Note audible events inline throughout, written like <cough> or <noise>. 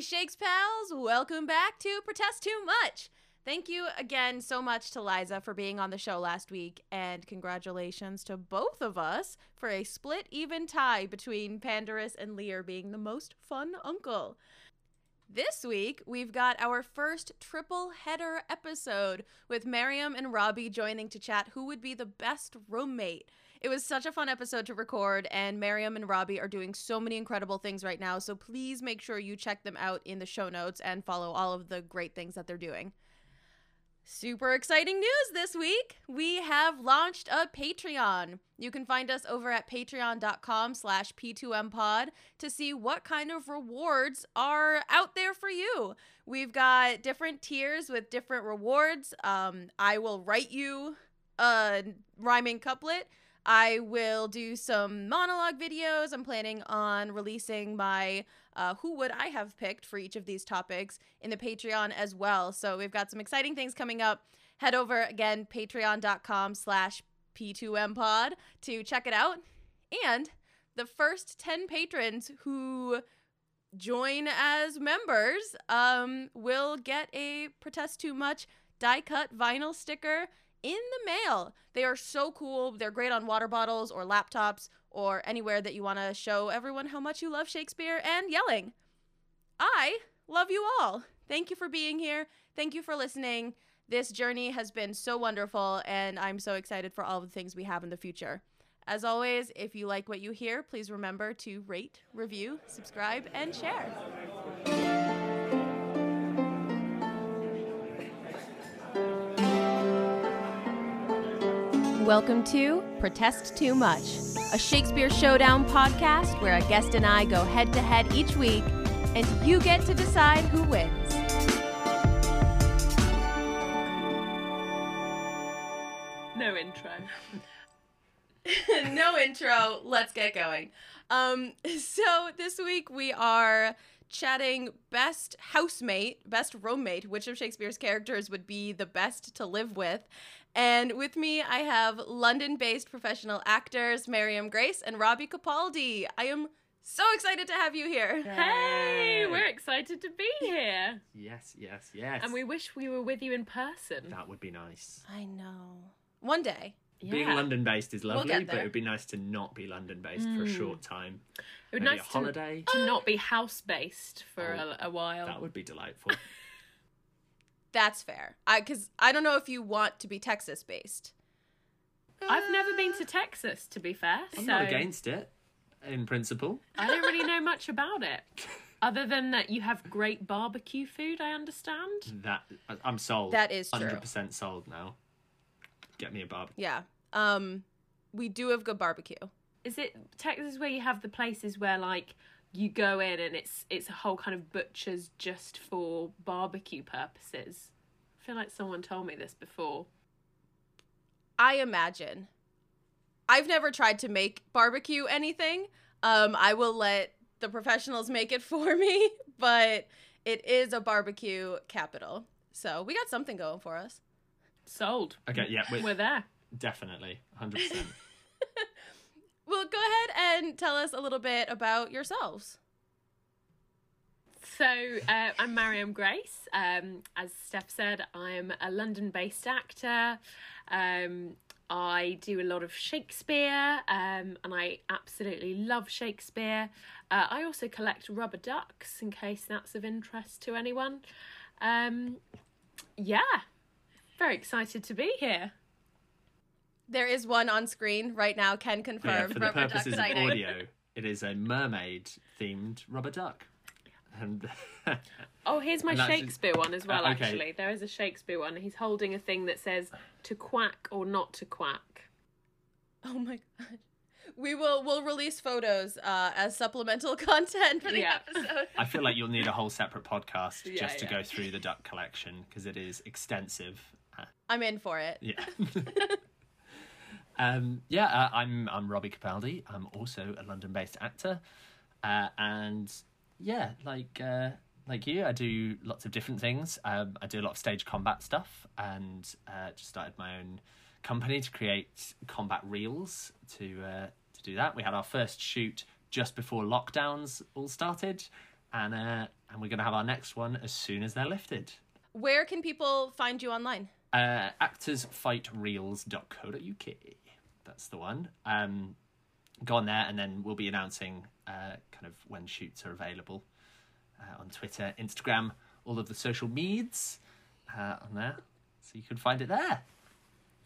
Shakes pals, welcome back to Protest Too Much. Thank you again so much to Liza for being on the show last week, and congratulations to both of us for a split even tie between Pandarus and Lear being the most fun uncle. This week, we've got our first triple header episode with Miriam and Robbie joining to chat who would be the best roommate. It was such a fun episode to record, and Miriam and Robbie are doing so many incredible things right now. So please make sure you check them out in the show notes and follow all of the great things that they're doing. Super exciting news this week. We have launched a Patreon. You can find us over at patreon.com slash p2mpod to see what kind of rewards are out there for you. We've got different tiers with different rewards. Um, I will write you a rhyming couplet. I will do some monologue videos. I'm planning on releasing my uh, who would I have picked for each of these topics in the Patreon as well. So we've got some exciting things coming up. Head over again, patreon.com slash p2mpod to check it out. And the first 10 patrons who join as members um, will get a Protest Too Much die cut vinyl sticker in the mail. They are so cool. They're great on water bottles or laptops or anywhere that you want to show everyone how much you love Shakespeare and yelling. I love you all. Thank you for being here. Thank you for listening. This journey has been so wonderful, and I'm so excited for all the things we have in the future. As always, if you like what you hear, please remember to rate, review, subscribe, and share. Welcome to Protest Too Much, a Shakespeare Showdown podcast where a guest and I go head to head each week, and you get to decide who wins. No intro. <laughs> no intro. Let's get going. Um, <laughs> so this week we are chatting best housemate, best roommate, which of Shakespeare's characters would be the best to live with. And with me, I have London based professional actors Miriam Grace and Robbie Capaldi. I am so excited to have you here. Hey, we're excited to be here. Yes, yes, yes. And we wish we were with you in person. That would be nice. I know. One day. Being London based is lovely, get but it would be nice to not be London based for a hmm. short time. It would Maybe nice a holiday. To, to not be house based for Oh, a, a while. That would be delightful. <laughs> That's fair. I cuz I don't know if you want to be Texas based. I've never been uh. to Texas, to be fair. I'm so not against it, in principle. I don't really know much about it. <laughs> Other than that, you have great barbecue food, I understand. That I- I'm sold. That is. Hundred percent sold now. Get me a barbecue. Yeah. Um we do have good barbecue. Is it Texas where you have the places where like you go in and it's it's a whole kind of butcher's just for barbecue purposes? I feel like someone told me this before. I imagine. I've never tried to make barbecue anything. Um, I will let the professionals make it <laughs> for me, but it is a barbecue capital. So we got something going for us. Sold. Okay, yeah, we're, We're there. definitely hundred percent. <laughs> Well, go ahead and tell us a little bit about yourselves. So uh, I'm Mariam Grace. Um, as Steph said, I'm a London-based actor. Um, I do a lot of Shakespeare, um, and I absolutely love Shakespeare. Uh, I also collect rubber ducks, in case that's of interest to anyone. Um, yeah, very excited to be here. There is one on screen right now. Can But confirm. yeah, for the Rubber duck purposes of sighting. audio, it is a mermaid themed rubber duck. And <laughs> Oh, here's my And that's- Shakespeare one as well. Uh, okay. Actually, there is a Shakespeare one. He's holding a thing that says "to quack or not to quack." Oh my god. We will we'll release photos uh, as supplemental <laughs> content for the Yeah. episode. I feel like you'll need a whole separate podcast <laughs> Yeah, just to yeah. go through the duck collection because it is extensive. I'm in for it. yeah. <laughs> <laughs> um, yeah, uh, I'm I'm Robbie Capaldi. I'm also a London-based actor, uh, and yeah, like uh, like you, I do lots of different things. Um, I do a lot of stage combat stuff, and uh, just started my own company to create combat reels to uh, to do that. We had our first shoot just before lockdowns all started, and uh, and we're gonna have our next one as soon as they're lifted. Where can people find you online? Uh, actorsfightreels.co.uk. That's the one. Um, go on there, and then we'll be announcing uh, kind of when shoots are available uh, on Twitter, Instagram, all of the social medias uh, on there, so you can find it there.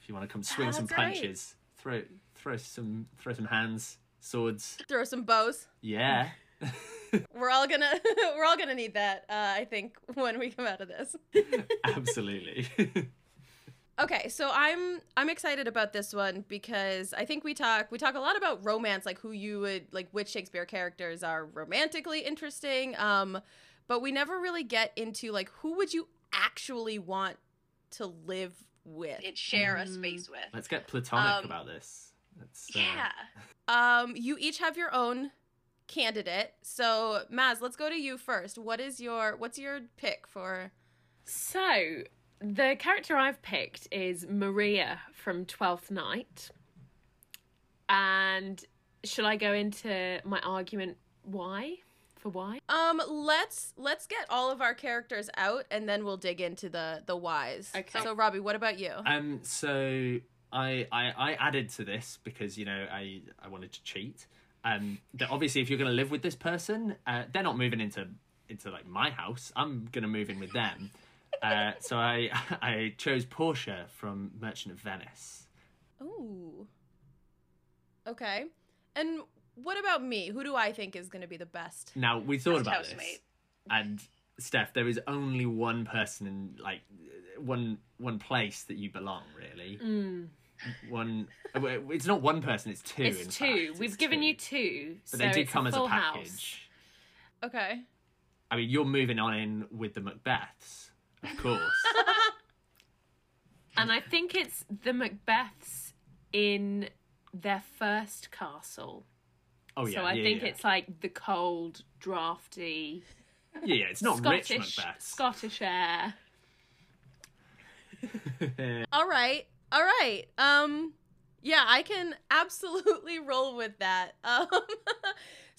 If you want to come swing Ah, some right. punches, throw throw some throw some hands, swords. Throw some bows. Yeah. <laughs> <laughs> We're all gonna <laughs> we're all gonna need that. Uh, I think when we come out of this. Absolutely. Okay, so I'm I'm excited about this one because I think we talk we talk a lot about romance, like who you would like which Shakespeare characters are romantically interesting. Um, but we never really get into like who would you actually want to live with. and share a Mm. space with. Let's get platonic Um, about this. Let's, uh, Yeah. <laughs> Um, you each have your own candidate. So Maz, let's go to you first. What is your what's your pick for? So, the character I've picked is Maria from Twelfth Night. And shall I go into my argument why? For why? Um, let's let's get all of our characters out, and then we'll dig into the the whys. Okay. So Robbie, what about you? Um, so I, I I added to this because you know I I wanted to cheat. Um, that obviously if you're going to live with this person, uh, they're not moving into into like my house. I'm going to move in with them. Uh, so I <laughs> I chose Portia from Merchant of Venice. Ooh. Okay. And what about me? Who do I think is going to be the best? Now we thought about this, and Steph, there is only one person in like one one place that you belong. Really, Mm. one. It's not one person. It's two. in It's two. fact. We've It's given two. you two. But so they do come a as a package. house. Okay. I mean, you're moving on in with the Macbeths, of course. <laughs> And I think it's the Macbeths in their first castle. Oh yeah, so I yeah, think yeah. it's like the cold, drafty, yeah, yeah. It's not Scottish, rich Macbeths. Scottish air. <laughs> All right. All right. Um yeah, I can absolutely <laughs> roll with that. Um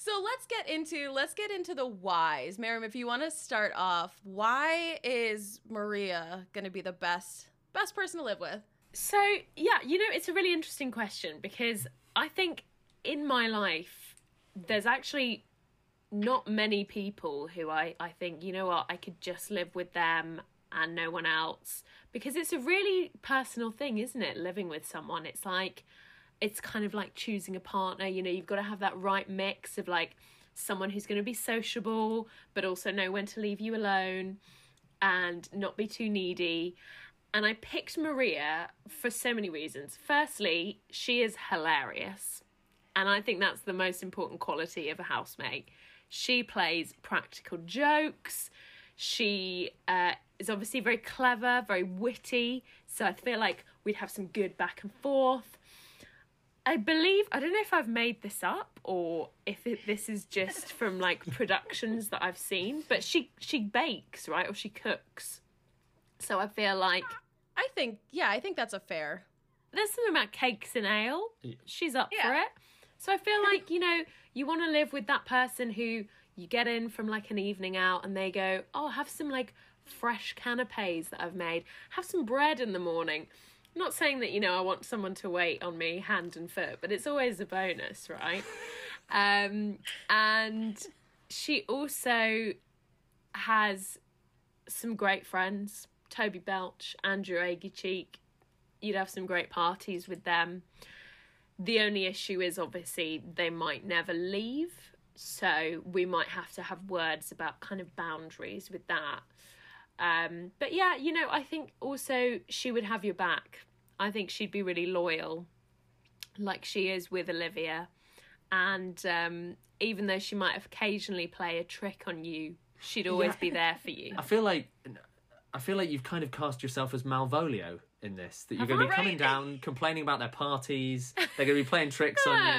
so let's get into let's get into the whys. Miriam, if you want to start off, why is Maria going to be the best best person to live with? So, yeah, you know, it's a really interesting question because I think in my life, there's actually not many people who I, I think, you know what, I could just live with them and no one else. Because it's a really personal thing, isn't it? Living with someone. It's like, it's kind of like choosing a partner. You know, you've got to have that right mix of like someone who's going to be sociable, but also know when to leave you alone and not be too needy. And I picked Maria for so many reasons. Firstly, she is hilarious. And I think that's the most important quality of a housemate. She plays practical jokes. She uh, is obviously very clever, very witty. So I feel like we'd have some good back and forth. I believe I don't know if I've made this up or if it, this is just from like <laughs> productions that I've seen, but she she bakes right or she cooks. So I feel like I think yeah, I think that's a fair. there's something about cakes and ale. Yeah. She's up Yeah. for it. So I feel like, you know, you want to live with that person who you get in from like an evening out and they go, oh, have some like fresh canapes that I've made. Have some bread in the morning. Not saying that, you know, I want someone to wait on me hand and foot, but it's always a bonus, right? um, and she also has some great friends Toby Belch, Andrew Aguecheek. You'd have some great parties with them. The only issue is obviously they might never leave, so we might have to have words about kind of boundaries with that. Um, but yeah, you know, I think also she would have your back. I think she'd be really loyal, like she is with Olivia. And um, even though she might occasionally play a trick on you, she'd always Yeah. be there for you. <laughs> I feel like I feel like you've kind of cast yourself as Malvolio in this. That you're going to be coming down, complaining about their parties. They're going to be playing tricks on <laughs> you.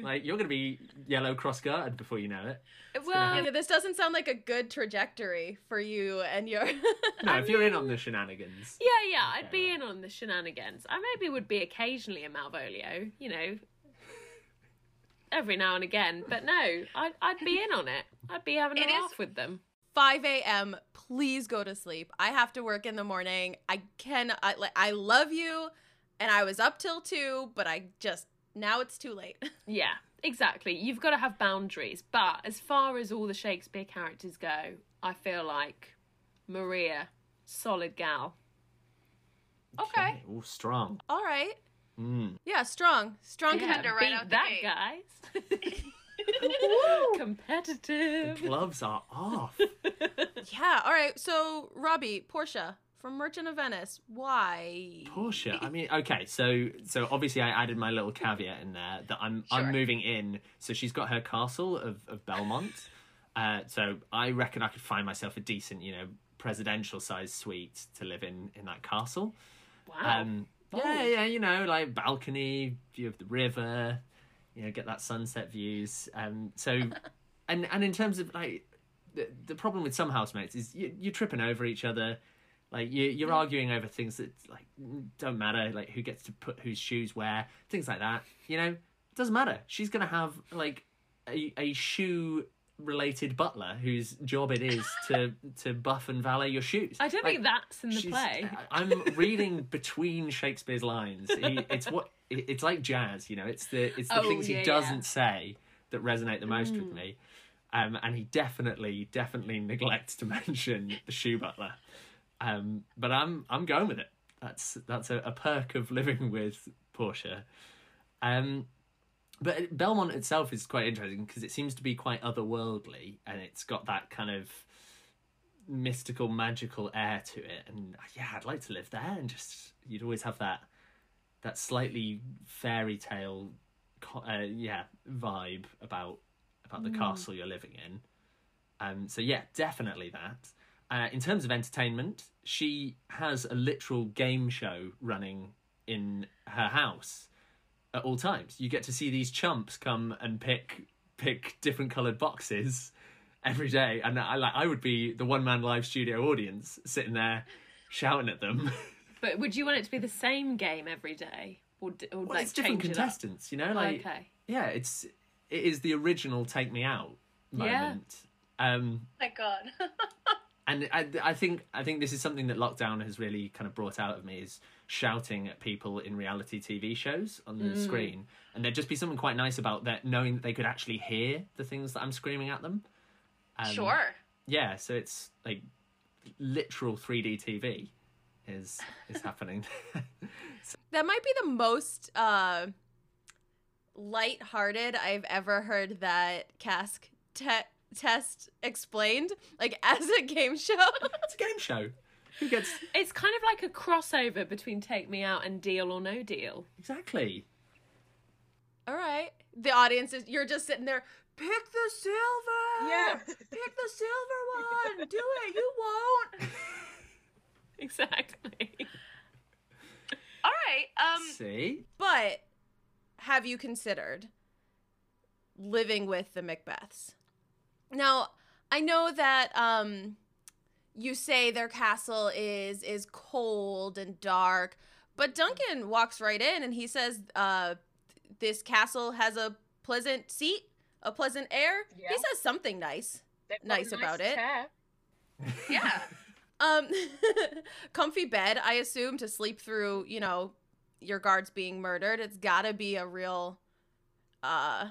No. Like you're going to be yellow cross gartered before you know it. Well, Yeah, this doesn't sound like a good trajectory for you and your <laughs> No, if you're in on the shenanigans. Yeah, yeah, I'd be in on the shenanigans. I maybe would be occasionally a Malvolio, you know. every now and again. But no, I'd, I'd be in on it. I'd be having a It is- laugh with them. 5 a.m. Please go to sleep. I have to work in the morning. I can. I like. I love you, and I was up till two, but I just now it's too late. <laughs> Yeah, exactly. You've got to have boundaries. But as far as all the Shakespeare characters go, I feel like Maria, solid gal. Okay. Oh, strong. All right. Mm. Yeah, strong, strong. Yeah, Contender right beat out that, gate. guys. <laughs> Competitive. Gloves are off. <laughs> Yeah. All right. So Robbie, Portia from Merchant of Venice. Why? Portia. I mean, okay, so so obviously I added my little caveat in there that I'm Sure. I'm moving in. So she's got her castle of of Belmont. <laughs> Uh, so I reckon I could find myself a decent, you know, presidential sized suite to live in in that castle. Wow. Um, yeah, yeah, you know, like balcony, view of the river, you know, get that sunset views. Um, so, <laughs> and and in terms of like the, the problem with some housemates is you, you're tripping over each other, like you you're arguing over things that like don't matter, like who gets to put whose shoes where, things like that. You know, it doesn't matter. She's gonna have like a a shoe related butler whose job it is <laughs> to to buff and valet your shoes. I don't Like, think that's in the play. I'm reading between Shakespeare's lines. He, it's what it- it's like jazz, you know. It's the it's the Oh, things yeah, he doesn't say that resonate the most with me. Um, and he definitely definitely neglects to <laughs> mention the shoe butler. Um, but I'm I'm going with it. That's that's a, a perk of living with Portia. Um, but Belmont itself is quite interesting because it seems to be quite otherworldly, and it's got that kind of mystical, magical air to it. And yeah, I'd like to live there, and just you'd always have that that slightly fairy tale, uh, yeah, vibe about about the castle you're living in. Um, so yeah, definitely that. Uh, in terms of entertainment, she has a literal game show running in her house at all times. You get to see these chumps come and pick pick different coloured boxes every day, and I like I would be the one man live studio audience sitting there shouting at them. <laughs> But would you want it to be the same game every day, or, d- or well, like it's different change it contestants, you know. Like okay. yeah, it's it is the original "Take Me Out" Yeah. moment. Um, my God. <laughs> and I, I think I think this is something that lockdown has really kind of brought out of me is shouting at people in reality TV shows on the screen, and there'd just be something quite nice about that, knowing that they could actually hear the things that I'm screaming at them. Um, sure. Yeah, so it's like literal 3D TV is is <laughs> happening. <laughs> That might be the most uh light-hearted I've ever heard that cask te- test explained, like <laughs> as a game show. it's a game show. Who gets It's kind of like a crossover between Take Me Out and Deal or No Deal. exactly? All right. The audience is you're just sitting there, pick the silver. Yeah. Pick the silver one. Do it. You won't. <laughs> Exactly. All right. Um. See, But have you considered living with the Macbeths? Now, I know that um you say their castle is is cold and dark, but Duncan walks right in and he says uh this castle has a pleasant seat, a pleasant air. Yeah. He says something nice. Nice about it. Yeah. <laughs> Um <laughs> comfy bed, I assume to sleep through, you know, your guards being murdered. It's got to be a real uh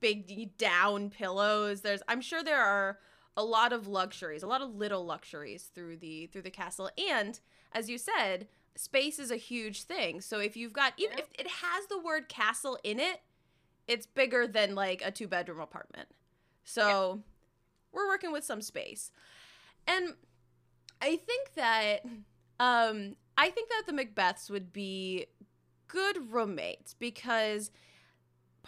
big down pillows. There's I'm sure there are a lot of luxuries, a lot of little luxuries through the through the castle. And as you said, space is a huge thing. So if you've got even Yeah. if it has the word castle in it, it's bigger than like a two bedroom apartment. So we're working with some space. And I think that um I think that the Macbeths would be good roommates because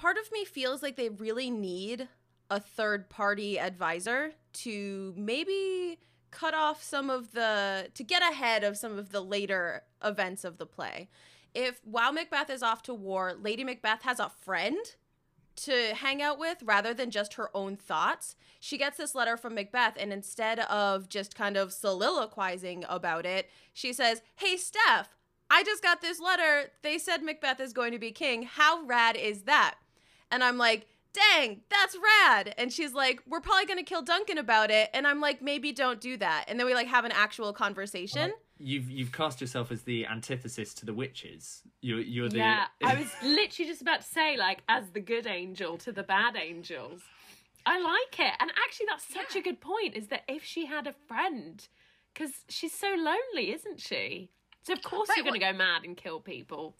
part of me feels like they really need a third party advisor to maybe cut off some of the to get ahead of some of the later events of the play. If while Macbeth is off to war, Lady Macbeth has a friend to hang out with rather than just her own thoughts. She gets this letter from Macbeth, and instead of just kind of soliloquizing about it, she says, Hey, Steph, I just got this letter. They said Macbeth is going to be king. How rad is that? And I'm like, dang, that's rad. And she's like, we're probably going to kill Duncan about it. And I'm like, maybe don't do that. And then we like have an actual conversation. Uh-huh. You've you've cast yourself as the antithesis to the witches. You you're the Yeah, <laughs> I was literally just about to say, like, as the good angel to the bad angels. I like it. And actually, that's such a good point is that if she had a friend, because she's so lonely, isn't she? So, of course, Right, you're going to go mad and kill people.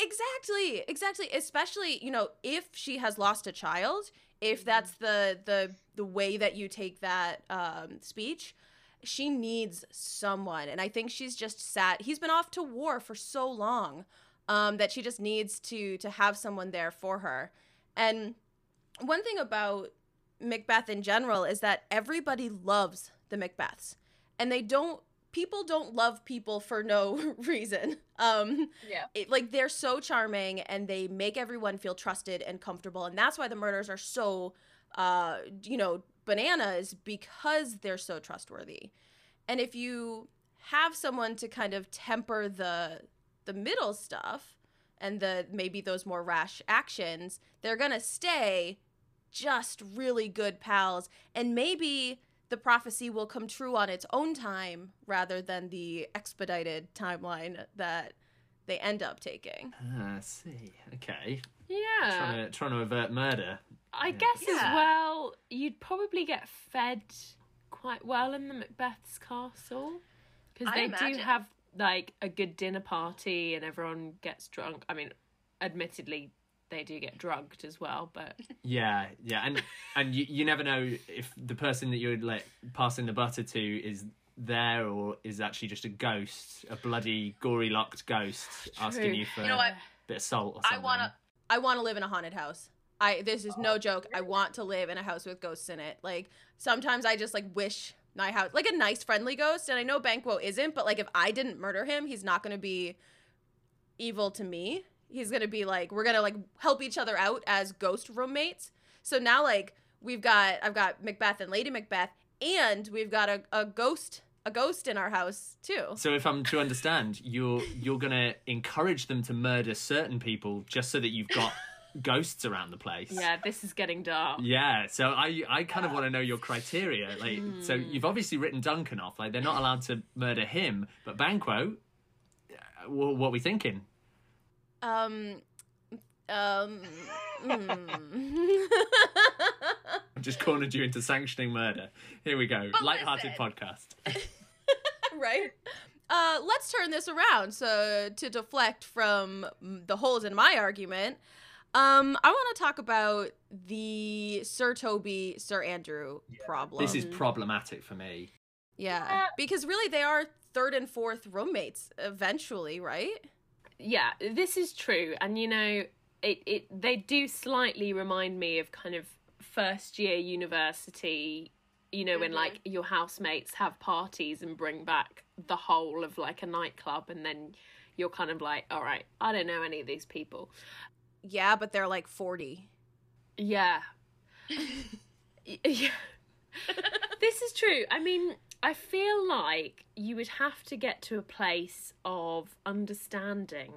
Exactly, exactly. Especially, you know, if she has lost a child, if that's the the the way that you take that um, speech, she needs someone, and I think she's just sat. He's been off to war for so long um, that she just needs to to have someone there for her. And one thing about Macbeth in general is that everybody loves the Macbeths, and they don't. People don't love people for no <laughs> reason. Um, Yeah. it, like they're so charming and they make everyone feel trusted and comfortable and that's why the murders are so uh you know bananas because they're so trustworthy and if you have someone to kind of temper the the middle stuff and the maybe those more rash actions they're gonna stay just really good pals and maybe the prophecy will come true on its own time rather than the expedited timeline that they end up taking. Ah, I see. Okay. Yeah. Trying to trying to avert murder. I Yeah. guess as well, you'd probably get fed quite well in the Macbeth's castle because I they do have like a good dinner party and everyone gets drunk. I mean, admittedly, they do get drugged as well, but Yeah, yeah, and and you, you never know if the person that you're like passing the butter to is there or is actually just a ghost, a bloody gory locked ghost asking you for You know what? a bit of salt or I wanna- I want to live in a haunted house. I this is no oh. joke. I want to live in a house with ghosts in it. Like sometimes I just like wish my house like a nice friendly ghost and I know Banquo isn't, but like if I didn't murder him, he's not going to be evil to me. He's going to be like we're going to like help each other out as ghost roommates. So now like we've got I've got Macbeth and Lady Macbeth and we've got a, a ghost a ghost in our house too. So if I'm to understand, you're you're gonna encourage them to murder certain people just so that you've got <laughs> ghosts around the place. yeah, this is getting dark. Yeah, so I I kind of want to know your criteria. Like, so you've obviously written Duncan off. Like, they're not allowed to murder him, but Banquo, uh, wh- what are we thinking? Um um mm. I've <laughs> just cornered you into sanctioning murder. Here we go. But Light-hearted listen. podcast. <laughs> right? Uh, let's turn this around. So to deflect from the holes in my argument, um, I want to talk about the Sir Toby, Sir Andrew problem. This is problematic for me. yeah, because really they are third and fourth roommates eventually, right? Yeah this is true and you know it, it they do slightly remind me of kind of first year university you know when Mhm. like your housemates have parties and bring back the whole of like a nightclub and then you're kind of like all right i don't know any of these people Yeah, but they're like forty. yeah <laughs> yeah <laughs> this is true i mean i feel like you would have to get to a place of understanding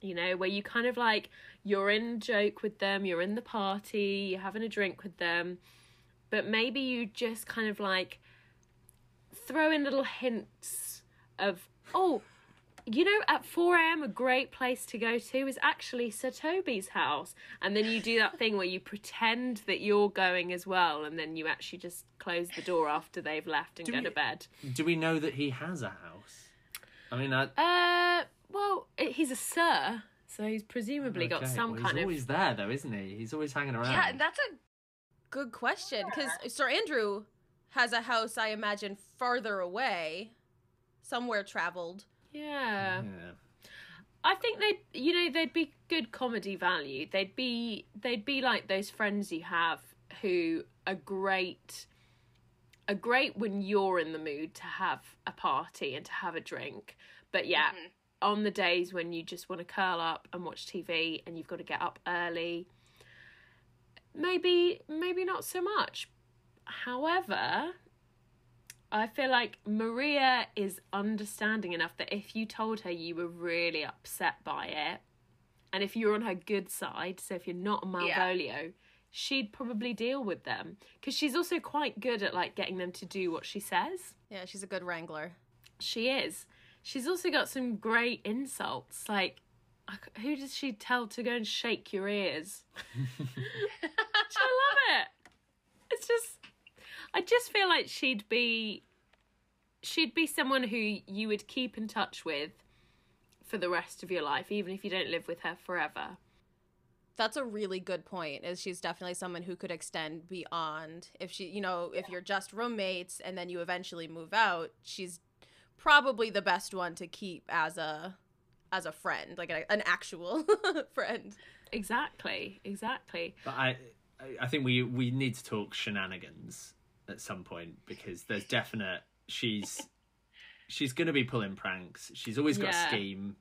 you know where you kind of like you're in joke with them you're in the party you're having a drink with them but maybe you just kind of like throw in little hints of oh you know at 4am a great place to go to is actually sir toby's house and then you do that thing where you pretend that you're going as well and then you actually just close the door after they've left and Do go we- to bed Do we know that he has a house? I mean, I, uh well it, he's a sir so he's presumably got some well, kind he's of always there, though, isn't he? He's always hanging around. Yeah, that's a Good question, because Sir Andrew has a house, I imagine, farther away, somewhere traveled. Yeah Yeah. I think they'd you know they'd be good comedy value. They'd be they'd be like those friends you have who are great are great when you're in the mood to have a party and to have a drink. But yeah, Mhm. on the days when you just want to curl up and watch TV and you've got to get up early, maybe maybe not so much. However, I feel like Maria is understanding enough that if you told her you were really upset by it, and if you're on her good side, so if you're not a Malvolio, she'd probably deal with them because she's also quite good at like getting them to do what she says. Yeah, she's a good wrangler. She is. She's also got some great insults. Like, who does she tell to go and shake your ears? <laughs> <laughs> I love it. It's just, I just feel like she'd be, she'd be someone who you would keep in touch with for the rest of your life, even if you don't live with her forever. That's a really good point. Is she's definitely someone who could extend beyond if she, you know, if you're just roommates and then you eventually move out, she's probably the best one to keep as a as a friend, like a, an actual <laughs> friend. Exactly, exactly. But I I think we we need to talk shenanigans at some point because there's definite she's she's gonna be pulling pranks. She's always got yeah. a scheme.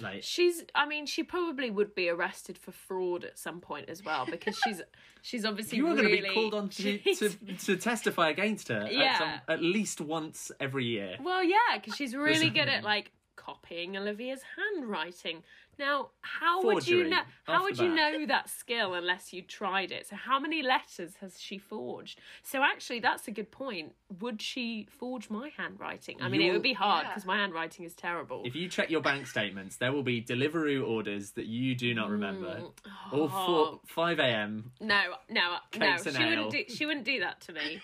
Like she's, I mean, she probably would be arrested for fraud at some point as well because she's she's obviously you are really... going to be called on to, <laughs> to, to testify against her. Yeah, at, some, at least once every year. Well, yeah, because she's really good at <laughs> like copying Olivia's handwriting. Now, how Forgery, would you know? How would you know that skill unless you tried it? So, how many letters has she forged? So, actually, that's a good point. Would she forge my handwriting? I mean, You're, it would be hard because yeah. my handwriting is terrible. If you check your bank statements, there will be Deliveroo orders that you do not remember. Mm. Oh. Or four, five a.m. No, no, no. She wouldn't do. She wouldn't do that to me.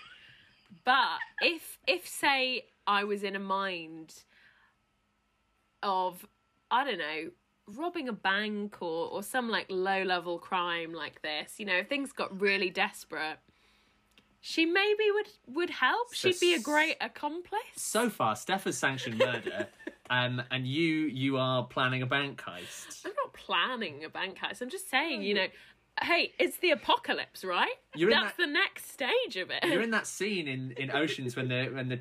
But if, if say, I was in a mind of I don't know robbing a bank or or some like low level crime like this you know if things got really desperate she maybe would would help. So she'd be a great accomplice. So far steph has sanctioned murder <laughs> um and you you are planning a bank heist. I'm not planning a bank heist. I'm just saying you know hey it's the apocalypse right? You're that's that, the next stage of it. You're in that <laughs> scene in in oceans when the when the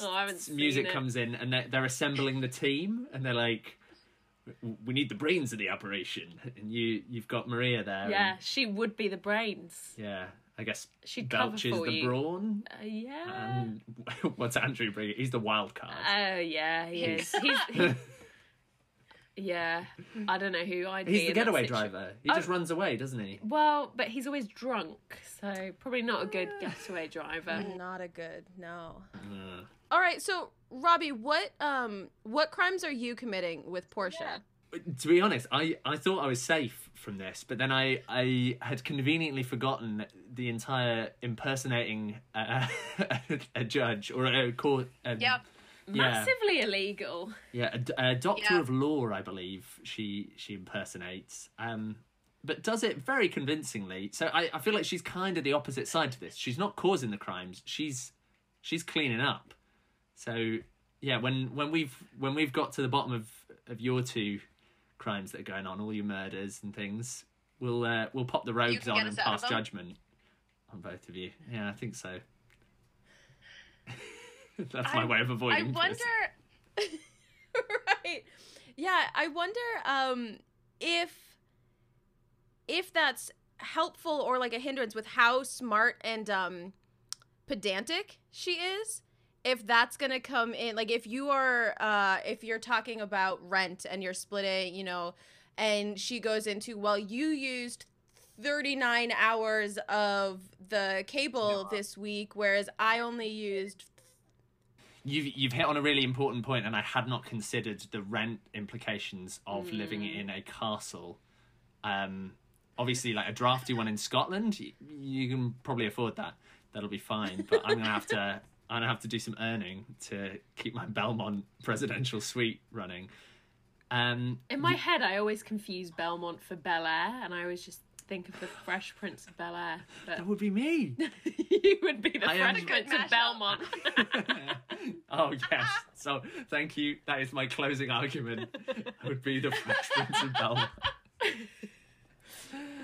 oh, music comes in and they're, they're assembling the team and they're like we need the brains of the operation. And you you've got maria there yeah and, she would be the brains. Yeah i guess she belches the you. brawn. Uh, yeah. And <laughs> what's andrew bring he's the wild card. Oh yeah he is. He's <laughs> he, yeah i don't know who i'd he's the getaway driver. He oh. just runs away doesn't he? Well but he's always drunk so probably not a good getaway driver. Not a good no. Uh. all right so Robbie, what um what crimes are you committing with Portia? Yeah. To be honest, I, I thought I was safe from this, but then I I had conveniently forgotten the entire impersonating uh, <laughs> a judge or a court. Um, yep. Yeah. Massively illegal. Yeah, a, a doctor yep. of law, I believe she she impersonates. Um, but does it very convincingly. So I, I feel like she's kind of the opposite side to this. She's not causing the crimes. She's she's cleaning up. So yeah, when when we've when we've got to the bottom of of your two crimes that are going on, all your murders and things, we'll uh, we'll pop the robes on and pass judgment on both of you. Yeah, I think so. <laughs> That's my I, way of avoiding. I wonder. <laughs> right. Yeah, I wonder um, if if that's helpful or like a hindrance with how smart and um, pedantic she is if that's gonna come in like if you are uh if you're talking about rent and you're splitting you know and she goes into well you used 39 hours of the cable this week whereas i only used you've you've hit on a really important point and i had not considered the rent implications of mm. living in a castle. Um obviously like a drafty one in scotland you, you can probably afford that. That'll be fine but i'm gonna have to <laughs> and I have to do some earning to keep my Belmont presidential suite running. Um, In my head, I always confuse Belmont for Bel Air, and I always just think of the Fresh Prince of Bel Air. But... That would be me. <laughs> you would be the I Fresh am... Prince of Belmont. <laughs> oh yes. So thank you. That is my closing argument. I would be the Fresh Prince of Belmont.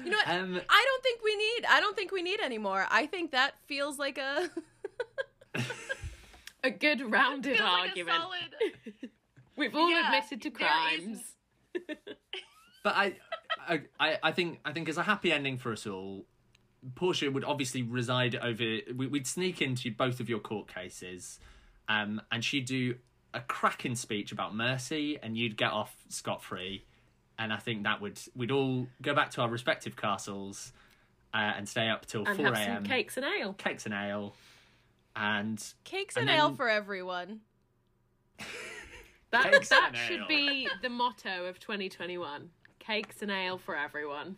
You know what? Um, I don't think we need. I don't think we need anymore. I think that feels like a <laughs> a good rounded argument. Like <laughs> We've all yeah, admitted to crimes. <laughs> but I, I, I think, I think as a happy ending for us all, Portia would obviously reside over. We'd sneak into both of your court cases, um, and she'd do a cracking speech about mercy, and you'd get off scot free. and I think that would we'd all go back to our respective castles uh, and stay up till And four a.m. cakes and ale. cakes and ale, and Cakes And and, ale then- for everyone. That Cakes that should ale. be the motto of 2021. Cakes and ale for everyone.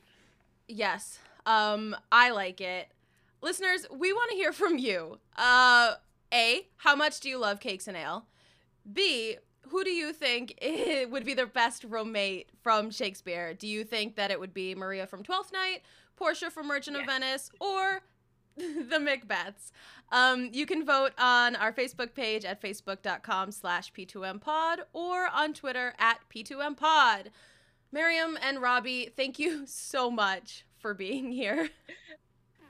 Yes. Um, I like it. Listeners, we want to hear from you. Uh, A, how much do you love cakes and ale? B, who do you think <laughs> would be the best roommate from Shakespeare? Do you think that it would be Maria from Twelfth Night, Portia from Merchant of Venice, or <laughs> the Macbeths? Um, you can vote on our Facebook page at facebook.com slash p2mpod or on Twitter at p2mpod. Miriam and Robbie, thank you <laughs> so much for being here.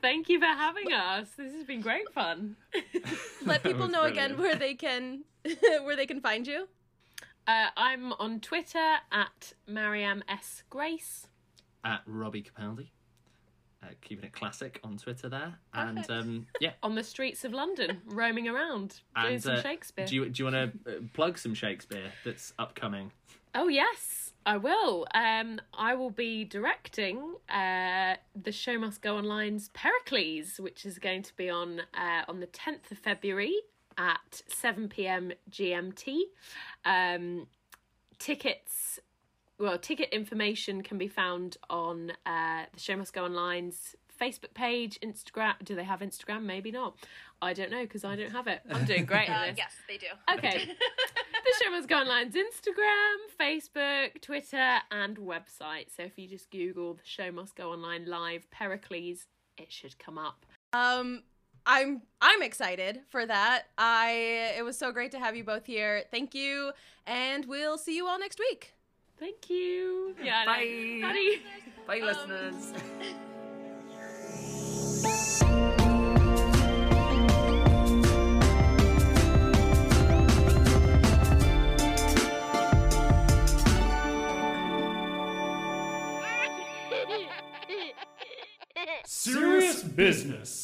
Thank you for having us. This has been great fun. <laughs> Let people was know again where they can where they can find you. Uh, I'm on Twitter at Mariam S Grace. at Robbie Capaldi. Uh, keeping it classic on Twitter there, and um, yeah, <laughs> on the streets of London, roaming around, doing and some uh, Shakespeare. Do you do you want to uh, plug some Shakespeare that's upcoming? Oh yes, I will. Um, I will be directing uh, the show must go online's Pericles, which is going to be on uh, on the tenth of February at seven pm GMT. Um, tickets. Well, ticket information can be found on uh, the Show Must Go Online's Facebook page, Instagram. Do they have Instagram? Maybe not. I don't know because I don't have it. I'm doing great at Uh, this. yes, they do. Okay. the show must go online's Instagram, Facebook, Twitter, and website. So if you just Google the show must go online live Pericles, it should come up. Um I'm I'm excited for that. I it was so great to have you both here. Thank you and we'll see you all next week. Thank you. Yeah. I know. Bye. How? Bye, Um, listeners. <laughs> Serious business.